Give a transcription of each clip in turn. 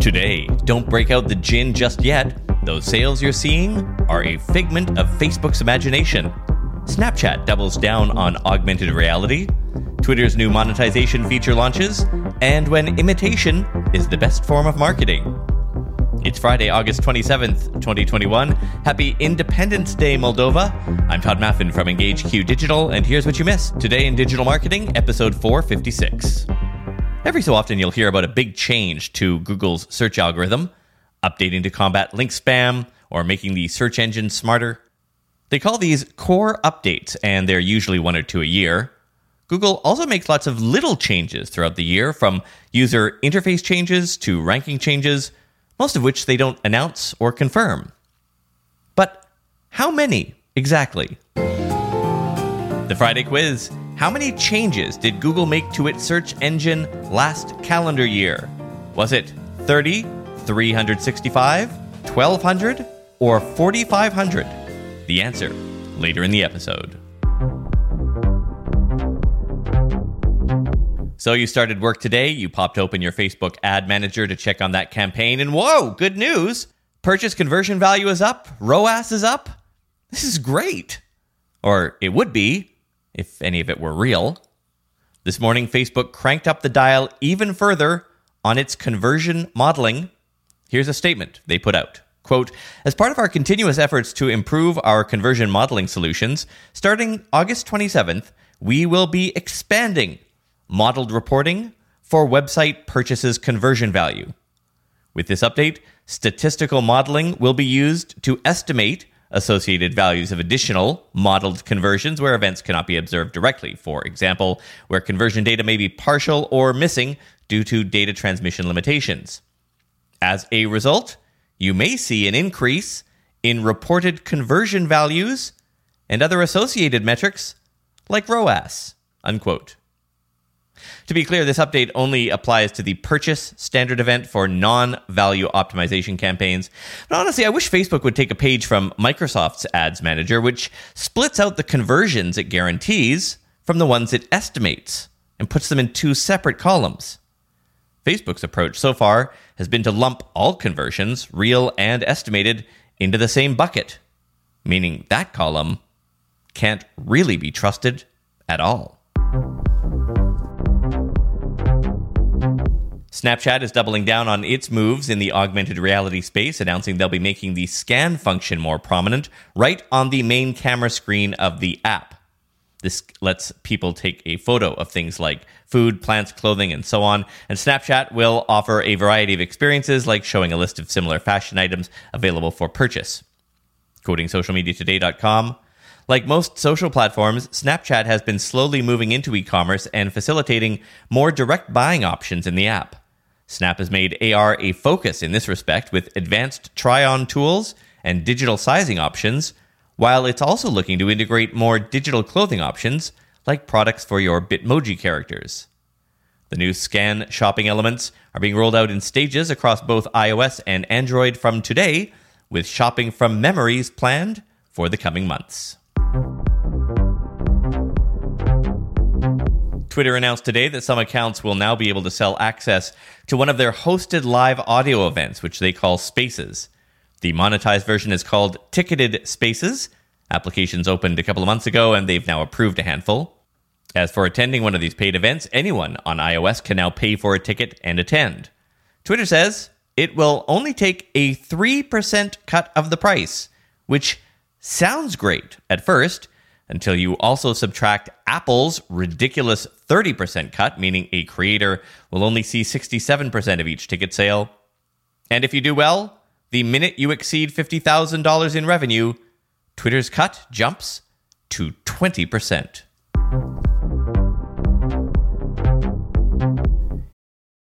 Today, don't break out the gin just yet. Those sales you're seeing are a figment of Facebook's imagination. Snapchat doubles down on augmented reality. Twitter's new monetization feature launches. And when imitation is the best form of marketing. It's Friday, August 27th, 2021. Happy Independence Day, Moldova. I'm Tod Maffin from EngageQ Digital, and here's what you missed today in digital marketing, episode 456. Every so often, you'll hear about a big change to Google's search algorithm, updating to combat link spam or making the search engine smarter. They call these core updates, and they're usually one or two a year. Google also makes lots of little changes throughout the year, from user interface changes to ranking changes most of which they don't announce or confirm. But how many exactly? The Friday quiz How many changes did Google make to its search engine last calendar year? Was it 30, 365, 1200, or 4500? The answer later in the episode. So you started work today, you popped open your Facebook ad manager to check on that campaign, and whoa, good news! Purchase conversion value is up, ROAS is up. This is great. Or it would be, if any of it were real. This morning, Facebook cranked up the dial even further on its conversion modeling. Here's a statement they put out. Quote, as part of our continuous efforts to improve our conversion modeling solutions, starting August 27th, we will be expanding modeled reporting for website purchases conversion value. With this update, statistical modeling will be used to estimate associated values of additional modeled conversions where events cannot be observed directly. For example, where conversion data may be partial or missing due to data transmission limitations. As a result, you may see an increase in reported conversion values and other associated metrics like ROAS. Unquote. To be clear, this update only applies to the purchase standard event for non value optimization campaigns. But honestly, I wish Facebook would take a page from Microsoft's Ads Manager, which splits out the conversions it guarantees from the ones it estimates and puts them in two separate columns. Facebook's approach so far has been to lump all conversions, real and estimated, into the same bucket, meaning that column can't really be trusted at all. Snapchat is doubling down on its moves in the augmented reality space, announcing they'll be making the scan function more prominent right on the main camera screen of the app. This lets people take a photo of things like food, plants, clothing, and so on. And Snapchat will offer a variety of experiences, like showing a list of similar fashion items available for purchase. Quoting socialmediatoday.com, like most social platforms, Snapchat has been slowly moving into e commerce and facilitating more direct buying options in the app. Snap has made AR a focus in this respect with advanced try on tools and digital sizing options, while it's also looking to integrate more digital clothing options like products for your Bitmoji characters. The new scan shopping elements are being rolled out in stages across both iOS and Android from today, with shopping from memories planned for the coming months. Twitter announced today that some accounts will now be able to sell access to one of their hosted live audio events, which they call Spaces. The monetized version is called Ticketed Spaces. Applications opened a couple of months ago, and they've now approved a handful. As for attending one of these paid events, anyone on iOS can now pay for a ticket and attend. Twitter says it will only take a 3% cut of the price, which sounds great at first until you also subtract Apple's ridiculous 30% cut, meaning a creator will only see 67% of each ticket sale. And if you do well, the minute you exceed $50,000 in revenue, Twitter's cut jumps to 20%.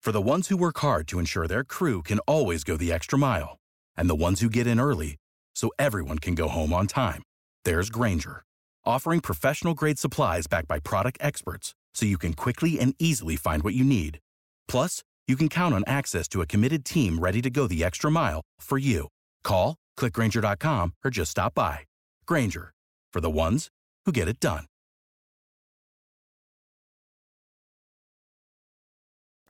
For the ones who work hard to ensure their crew can always go the extra mile, and the ones who get in early so everyone can go home on time, there's Grainger offering professional grade supplies backed by product experts so you can quickly and easily find what you need. Plus, you can count on access to a committed team ready to go the extra mile for you. Call, clickgrainger.com, or just stop by. Grainger, for the ones who get it done.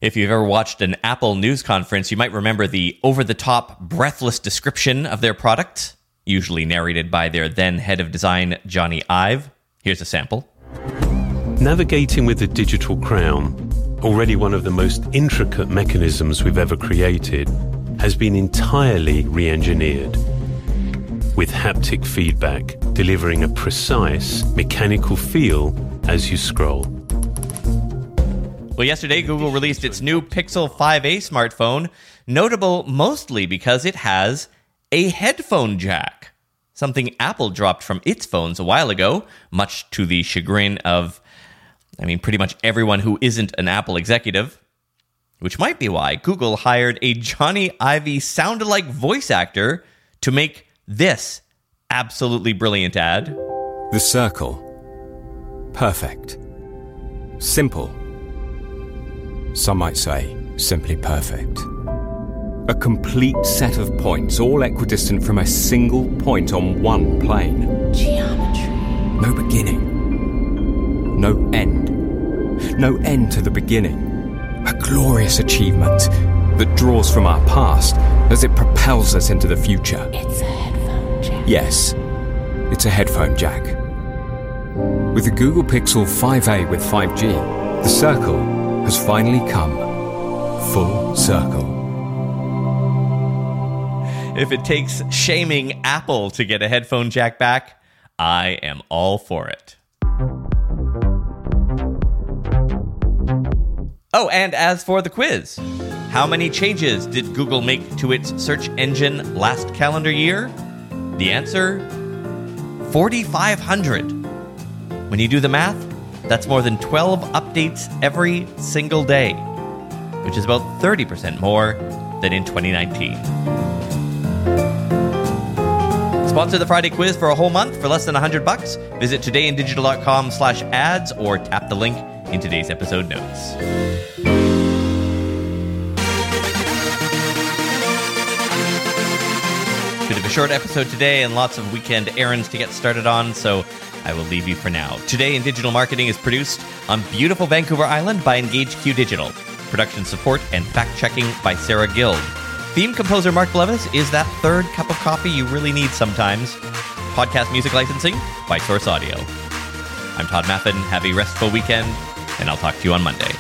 If you've ever watched an Apple news conference, you might remember the over the top, breathless description of their product, usually narrated by their then head of design, Jony Ive. Here's a sample. Navigating with the digital crown, already one of the most intricate mechanisms we've ever created, has been entirely re engineered. With haptic feedback, delivering a precise mechanical feel as you scroll. Well, yesterday, Google released its new Pixel 5a smartphone, notable mostly because it has a headphone jack, something Apple dropped from its phones a while ago, much to the chagrin of, I mean, pretty much everyone who isn't an Apple executive. Which might be why Google hired a Jony Ive sound alike voice actor to make this absolutely brilliant ad. The circle. Perfect. Simple some might say simply perfect. A complete set of points, all equidistant from a single point on one plane. Geometry. No beginning. No end. No end to the beginning. A glorious achievement that draws from our past as it propels us into the future. It's a headphone jack. Yes, it's a headphone jack. With the Google Pixel 5a with 5G, the circle has finally come full circle. If it takes shaming Apple to get a headphone jack back, I am all for it. Oh, and as for the quiz, how many changes did Google make to its search engine last calendar year? The answer 4,500. When you do the math, that's more than 12 updates every single day, which is about 30% more than in 2019. Sponsor the Friday quiz for a whole month for less than 100 bucks. Visit todayindigital.com slash ads or tap the link in today's episode notes. Bit of a short episode today and lots of weekend errands to get started on, so I will leave you for now. Today in Digital Marketing is produced on beautiful Vancouver Island by EngageQ Digital. Production support and fact checking by Sarah Guild. Theme composer Mark Levis is that third cup of coffee you really need sometimes. Podcast music licensing by Source Audio. I'm Tod Maffin. Have a restful weekend, and I'll talk to you on Monday.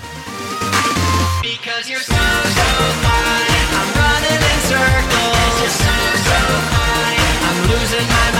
Because you're so, so fine. I'm running in circles. You're so, so fine. I'm losing my mind.